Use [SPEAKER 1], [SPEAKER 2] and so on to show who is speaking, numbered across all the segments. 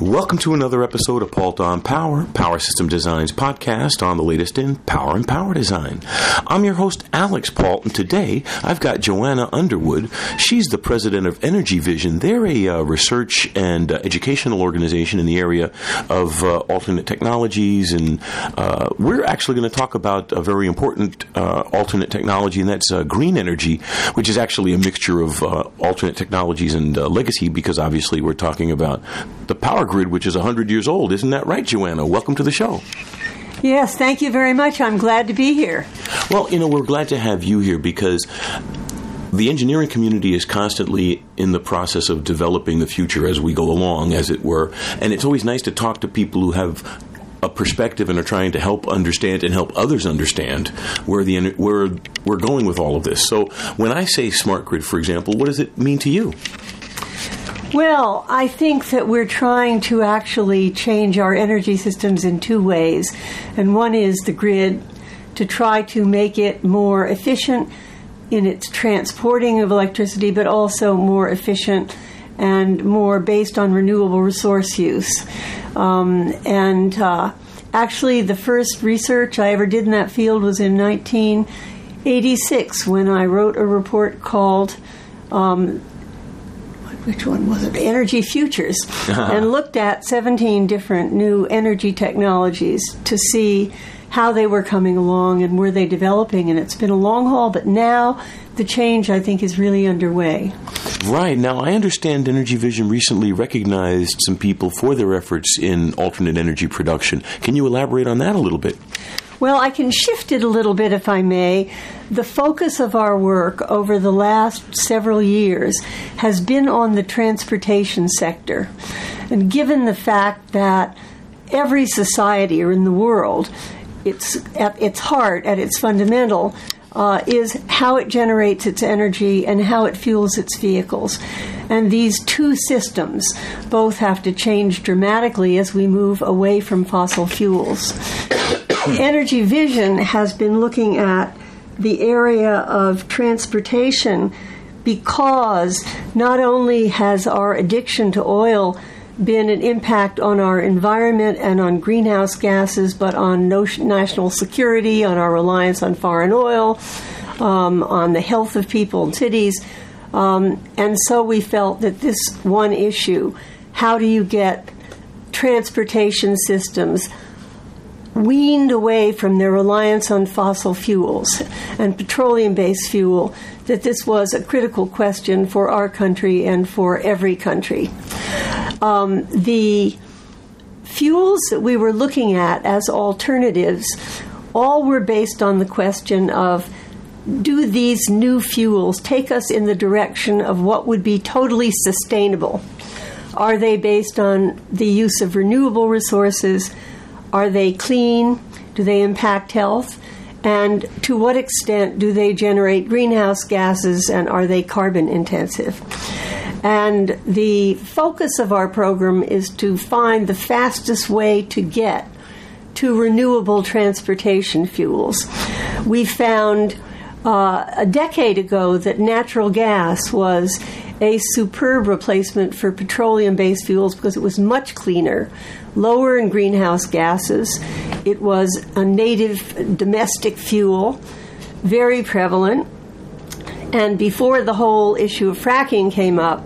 [SPEAKER 1] Welcome to another episode of Paultre on Power, Power System Design's podcast on the latest in power and power design. I'm your host, Alex Paul, and today I've got Joanna Underwood. She's the president of Energy Vision. They're a uh, research and uh, educational organization in the area of uh, alternate technologies, and uh, we're actually going to talk about a very important uh, alternate technology, and that's uh, green energy, which is actually a mixture of alternate technologies and legacy, because obviously we're talking about the power grid, which is 100 years old. Isn't that right, Joanna? Welcome to the show.
[SPEAKER 2] Yes, thank you very much. I'm glad to be here.
[SPEAKER 1] Well, you know, we're glad to have you here because the engineering community is constantly in the process of developing the future as we go along, as it were. And it's always nice to talk to people who have a perspective and are trying to help understand and help others understand where the where we're going with all of this. So, when I say smart grid, for example, what does it mean to you?
[SPEAKER 2] Well, I think that we're trying to actually change our energy systems in two ways. And one is the grid to try to make it more efficient in its transporting of electricity, but also more efficient and more based on renewable resource use. Um, and uh, actually, the first research I ever did in that field was in 1986 when I wrote a report called um, which one was it? Energy Futures, uh-huh. and looked at 17 different new energy technologies to see how they were coming along and were they developing. And it's been a long haul, but now the change, I think, is really underway.
[SPEAKER 1] Right. Now, I understand Energy Vision recently recognized some people for their efforts in alternate energy production. Can you elaborate on that a little bit?
[SPEAKER 2] Well, I can shift it a little bit if I may. The focus of our work over the last several years has been on the transportation sector. And given the fact that every society or in the world, it's at its heart, at its fundamental, uh, is how it generates its energy and how it fuels its vehicles. And these two systems both have to change dramatically as we move away from fossil fuels. Energy Vision has been looking at the area of transportation because not only has our addiction to oil been an impact on our environment and on greenhouse gases, but on national security, on our reliance on foreign oil, um, on the health of people and cities. Um, and so we felt that this one issue how do you get transportation systems weaned away from their reliance on fossil fuels and petroleum based fuel, that this was a critical question for our country and for every country. Um, the fuels that we were looking at as alternatives all were based on the question of do these new fuels take us in the direction of what would be totally sustainable? Are they based on the use of renewable resources? Are they clean? Do they impact health? And to what extent do they generate greenhouse gases and are they carbon intensive? And the focus of our program is to find the fastest way to get to renewable transportation fuels. We found uh, a decade ago that natural gas was a superb replacement for petroleum based fuels because it was much cleaner, lower in greenhouse gases. It was a native domestic fuel, very prevalent. And before the whole issue of fracking came up,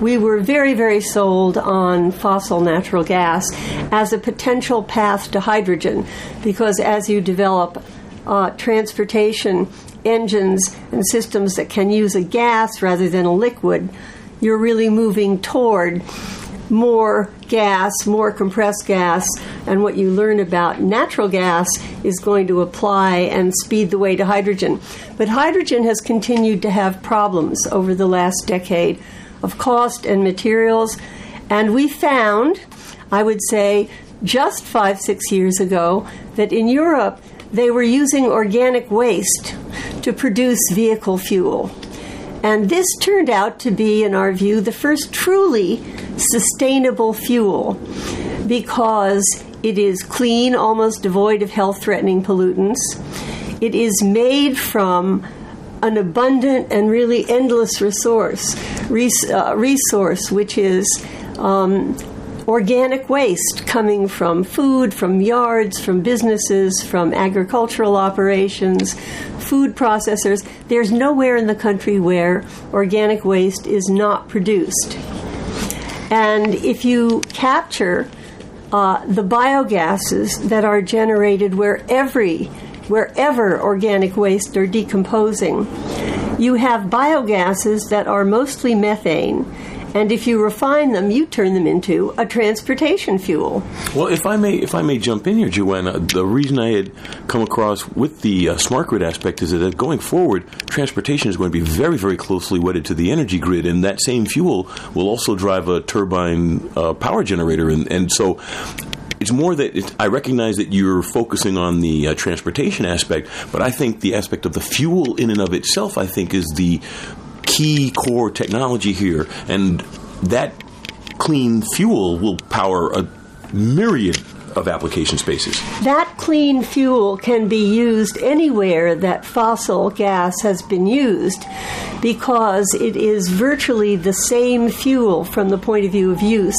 [SPEAKER 2] we were very, very sold on fossil natural gas as a potential path to hydrogen because as you develop uh, transportation engines and systems that can use a gas rather than a liquid, you're really moving toward more gas, more compressed gas, and what you learn about natural gas is going to apply and speed the way to hydrogen. But hydrogen has continued to have problems over the last decade of cost and materials, and we found, I would say, just five, six years ago, that in Europe they were using organic waste to produce vehicle fuel. And this turned out to be, in our view, the first truly sustainable fuel because it is clean, almost devoid of health threatening pollutants. It is made from an abundant and really endless resource, res- uh, resource which is um, organic waste coming from food, from yards, from businesses, from agricultural operations, food processors. There's nowhere in the country where organic waste is not produced. And if you capture uh, the biogases that are generated where every, wherever organic waste are decomposing, you have biogases that are mostly methane and if you refine them, you turn them into a transportation fuel.
[SPEAKER 1] Well, if I may, if I may jump in here, Joanna, the reason I had come across with the uh, smart grid aspect is that going forward, transportation is going to be very, very closely wedded to the energy grid, and that same fuel will also drive a turbine uh, power generator, and, and so it's more that I recognize that you're focusing on the uh, transportation aspect, but I think the aspect of the fuel in and of itself, I think, is the key core technology here, and that clean fuel will power a myriad of application spaces.
[SPEAKER 2] That clean fuel can be used anywhere that fossil gas has been used because it is virtually the same fuel from the point of view of use.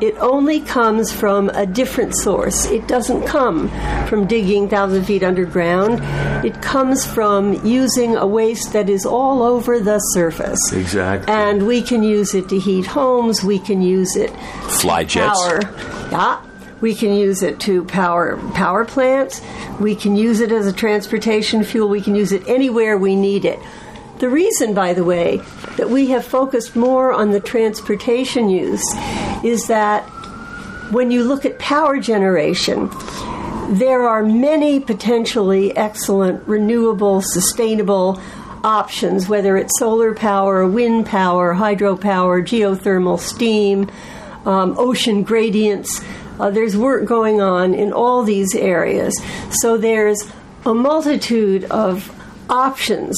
[SPEAKER 2] It only comes from a different source. It doesn't come from digging thousand feet underground. It comes from using a waste that is all over the surface.
[SPEAKER 1] Exactly.
[SPEAKER 2] And we can use it to heat homes. We can use it
[SPEAKER 1] fly jets.
[SPEAKER 2] Power. Yeah. We can use it to power power plants. We can use it as a transportation fuel. We can use it anywhere we need it. The reason, by the way, that we have focused more on the transportation use is that when you look at power generation, there are many potentially excellent, renewable, sustainable options, whether it's solar power, wind power, hydropower, geothermal, steam, um, ocean gradients. Uh, there's work going on in all these areas. So there's a multitude of options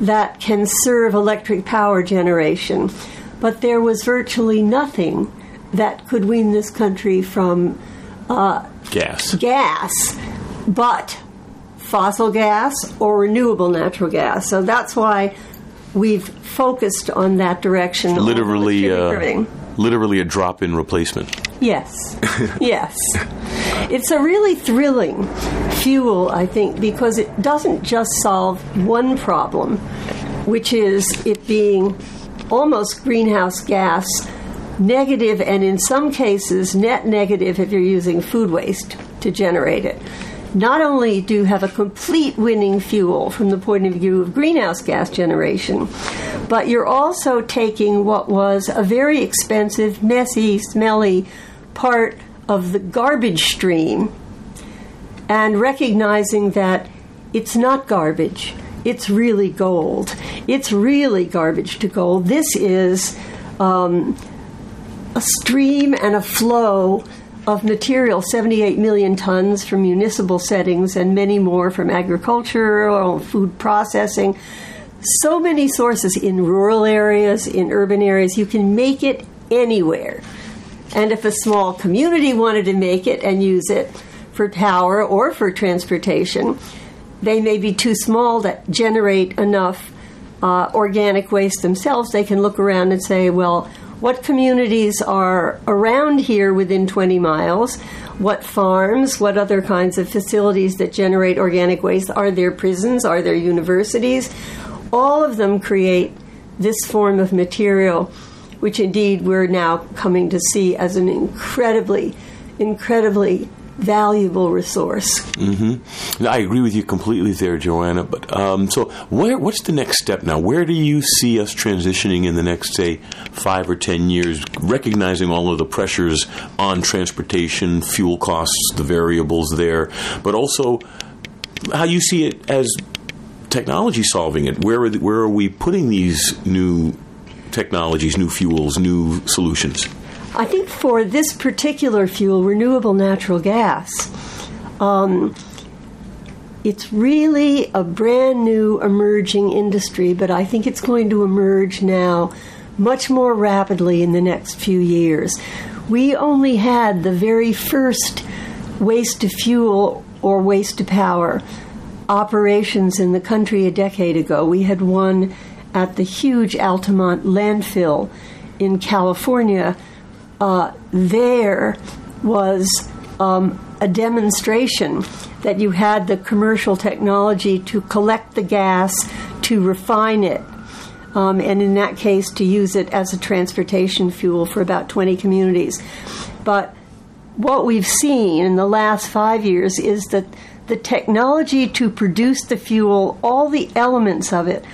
[SPEAKER 2] that can serve electric power generation. But there was virtually nothing that could wean this country from uh,
[SPEAKER 1] gas.
[SPEAKER 2] Gas, but fossil gas or renewable natural gas. So that's why we've focused on that direction.
[SPEAKER 1] Literally, uh, literally a drop-in replacement.
[SPEAKER 2] Yes, yes. It's a really thrilling fuel, I think, because it doesn't just solve one problem, which is it being almost greenhouse gas negative, and in some cases, net negative if you're using food waste to generate it. Not only do have a complete winning fuel from the point of view of greenhouse gas generation, but you're also taking what was a very expensive, messy, smelly part of the garbage stream and recognizing that it's not garbage, it's really gold. It's really garbage to gold. This is um, a stream and a flow of material 78 million tons from municipal settings and many more from agricultural, or food processing. So many sources in rural areas, in urban areas. You can make it anywhere. And if a small community wanted to make it and use it for power or for transportation, they may be too small to generate enough uh, organic waste themselves. They can look around and say, well, what communities are around here within 20 miles, what farms, what other kinds of facilities that generate organic waste, are there prisons, are there universities? All of them create this form of material, which indeed we're now coming to see as an incredibly, incredibly valuable resource.
[SPEAKER 1] Mm-hmm. I agree with you completely there, Joanna. But um, so, where, what's the next step now? Where do you see us transitioning in the next, say, five or ten years? Recognizing all of the pressures on transportation, fuel costs, the variables there, but also how you see it as technology solving it. Where are the, where are we putting these new technologies, new fuels, new solutions?
[SPEAKER 2] I think for this particular fuel, renewable natural gas, um, it's really a brand new emerging industry, but I think it's going to emerge now much more rapidly in the next few years. We only had the very first waste to fuel or waste to power operations in the country a decade ago. We had one at the huge Altamont landfill in California uh, there was um, a demonstration that you had the commercial technology to collect the gas, to refine it, um, and in that case, to use it as a transportation fuel for about 20 communities. But what we've seen in the last five years is that the technology to produce the fuel, all the elements of it,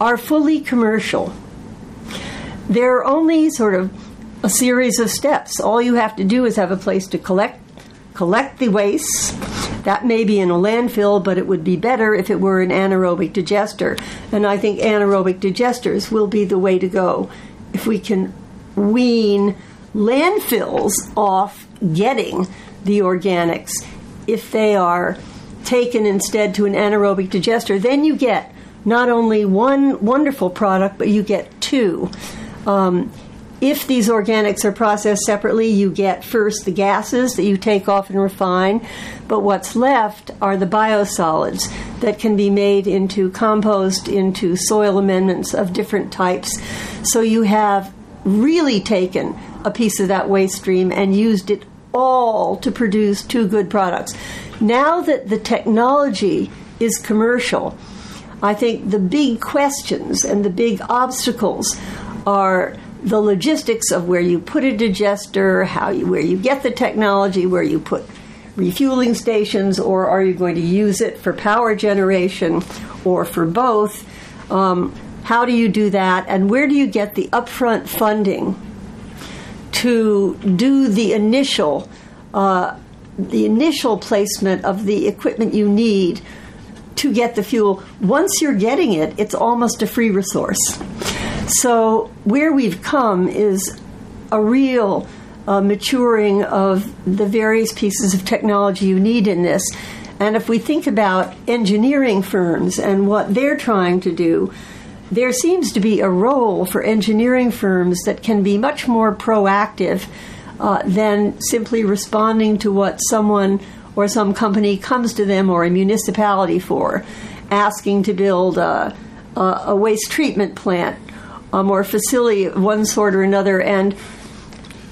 [SPEAKER 2] are fully commercial. There are only sort of a series of steps. All you have to do is have a place to collect collect the waste. That may be in a landfill, but it would be better if it were an anaerobic digester. And I think anaerobic digesters will be the way to go if we can wean landfills off getting the organics if they are taken instead to an anaerobic digester, then you get not only one wonderful product, but you get two. Um, if these organics are processed separately, you get first the gases that you take off and refine, but what's left are the biosolids that can be made into compost, into soil amendments of different types. So you have really taken a piece of that waste stream and used it all to produce two good products. Now that the technology is commercial, I think the big questions and the big obstacles are the logistics of where you put a digester, how you, where you get the technology, where you put refueling stations, or are you going to use it for power generation or for both? Um, how do you do that, and where do you get the upfront funding to do the initial uh, the initial placement of the equipment you need to get the fuel? Once you're getting it, it's almost a free resource. So, where we've come is a real uh, maturing of the various pieces of technology you need in this. And if we think about engineering firms and what they're trying to do, there seems to be a role for engineering firms that can be much more proactive uh, than simply responding to what someone or some company comes to them or a municipality for, asking to build a, a, a waste treatment plant um, or facility of one sort or another. And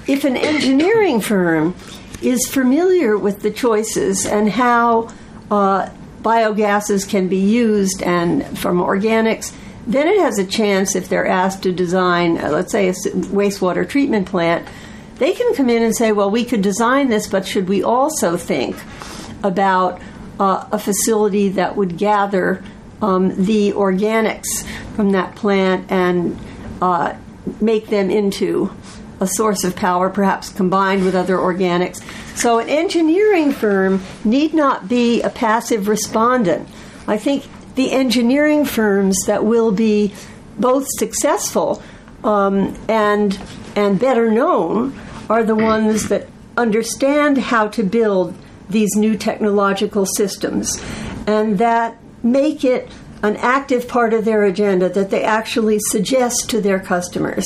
[SPEAKER 2] if an engineering firm is familiar with the choices and how uh, biogases can be used and from organics, then it has a chance if they're asked to design, uh, let's say, a wastewater treatment plant. They can come in and say, well, we could design this, but should we also think about uh, a facility that would gather um, the organics from that plant and uh, make them into a source of power, perhaps combined with other organics. So, an engineering firm need not be a passive respondent. I think the engineering firms that will be both successful um, and and better known are the ones that understand how to build these new technological systems and that make it an active part of their agenda that they actually suggest to their customers.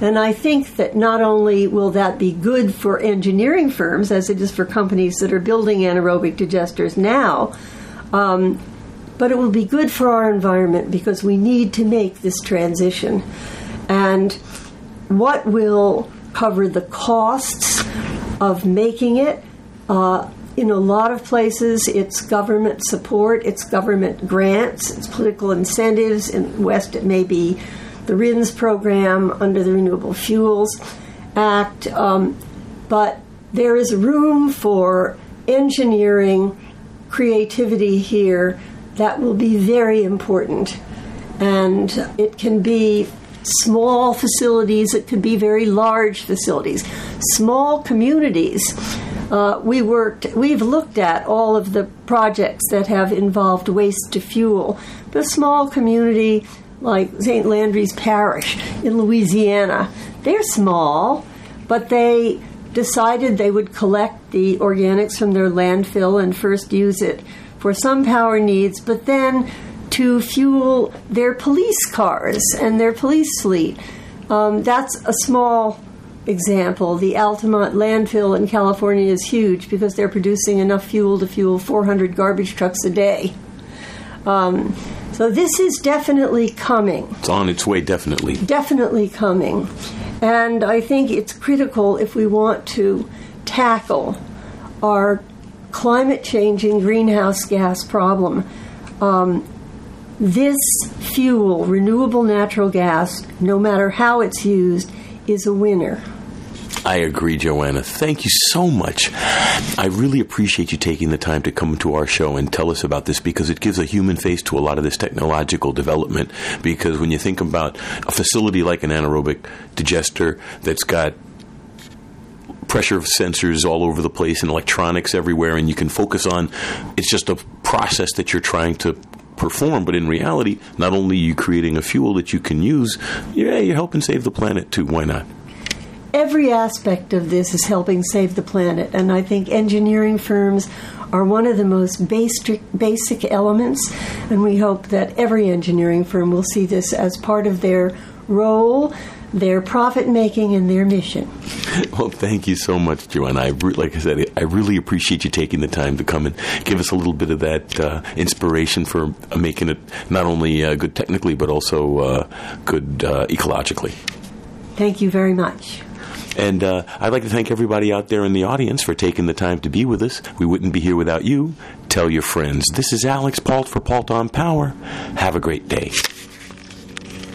[SPEAKER 2] And I think that not only will that be good for engineering firms, as it is for companies that are building anaerobic digesters now, um, but it will be good for our environment because we need to make this transition. And what will cover the costs of making it? Uh, in a lot of places, it's government support, it's government grants, it's political incentives. In West, it may be the RINS program under the Renewable Fuels Act. Um, but there is room for engineering creativity here that will be very important. And it can be small facilities, it could be very large facilities, small communities uh, we worked, we've looked at all of the projects that have involved waste to fuel. The small community like St. Landry's Parish in Louisiana, they're small, but they decided they would collect the organics from their landfill and first use it for some power needs, but then to fuel their police cars and their police fleet. Um, that's a small example, the Altamont landfill in California is huge because they're producing enough fuel to fuel 400 garbage trucks a day. Um, so this is definitely coming.
[SPEAKER 1] It's on its way, definitely.
[SPEAKER 2] Definitely coming. And I think it's critical if we want to tackle our climate changing greenhouse gas problem. Um, this fuel, renewable natural gas, no matter how it's used, is a winner.
[SPEAKER 1] I agree, Joanna. Thank you so much. I really appreciate you taking the time to come to our show and tell us about this because it gives a human face to a lot of this technological development. Because when you think about a facility like an anaerobic digester that's got pressure sensors all over the place and electronics everywhere, and you can focus on it's just a process that you're trying to perform, but in reality, not only are you creating a fuel that you can use, yeah, you're helping save the planet too. Why not?
[SPEAKER 2] every aspect of this is helping save the planet, and I think engineering firms are one of the most basic basic elements, and we hope that every engineering firm will see this as part of their role, their profit making, and their mission.
[SPEAKER 1] Well, thank you so much, Joanna. I re- like I said, I really appreciate you taking the time to come and give us a little bit of that uh, inspiration for making it not only uh, good technically, but also uh, good uh, ecologically.
[SPEAKER 2] Thank you very much.
[SPEAKER 1] And uh, I'd like to thank everybody out there in the audience for taking the time to be with us. We wouldn't be here without you. Tell your friends. This is Alix Paultre for Paultre on Power. Have a great day.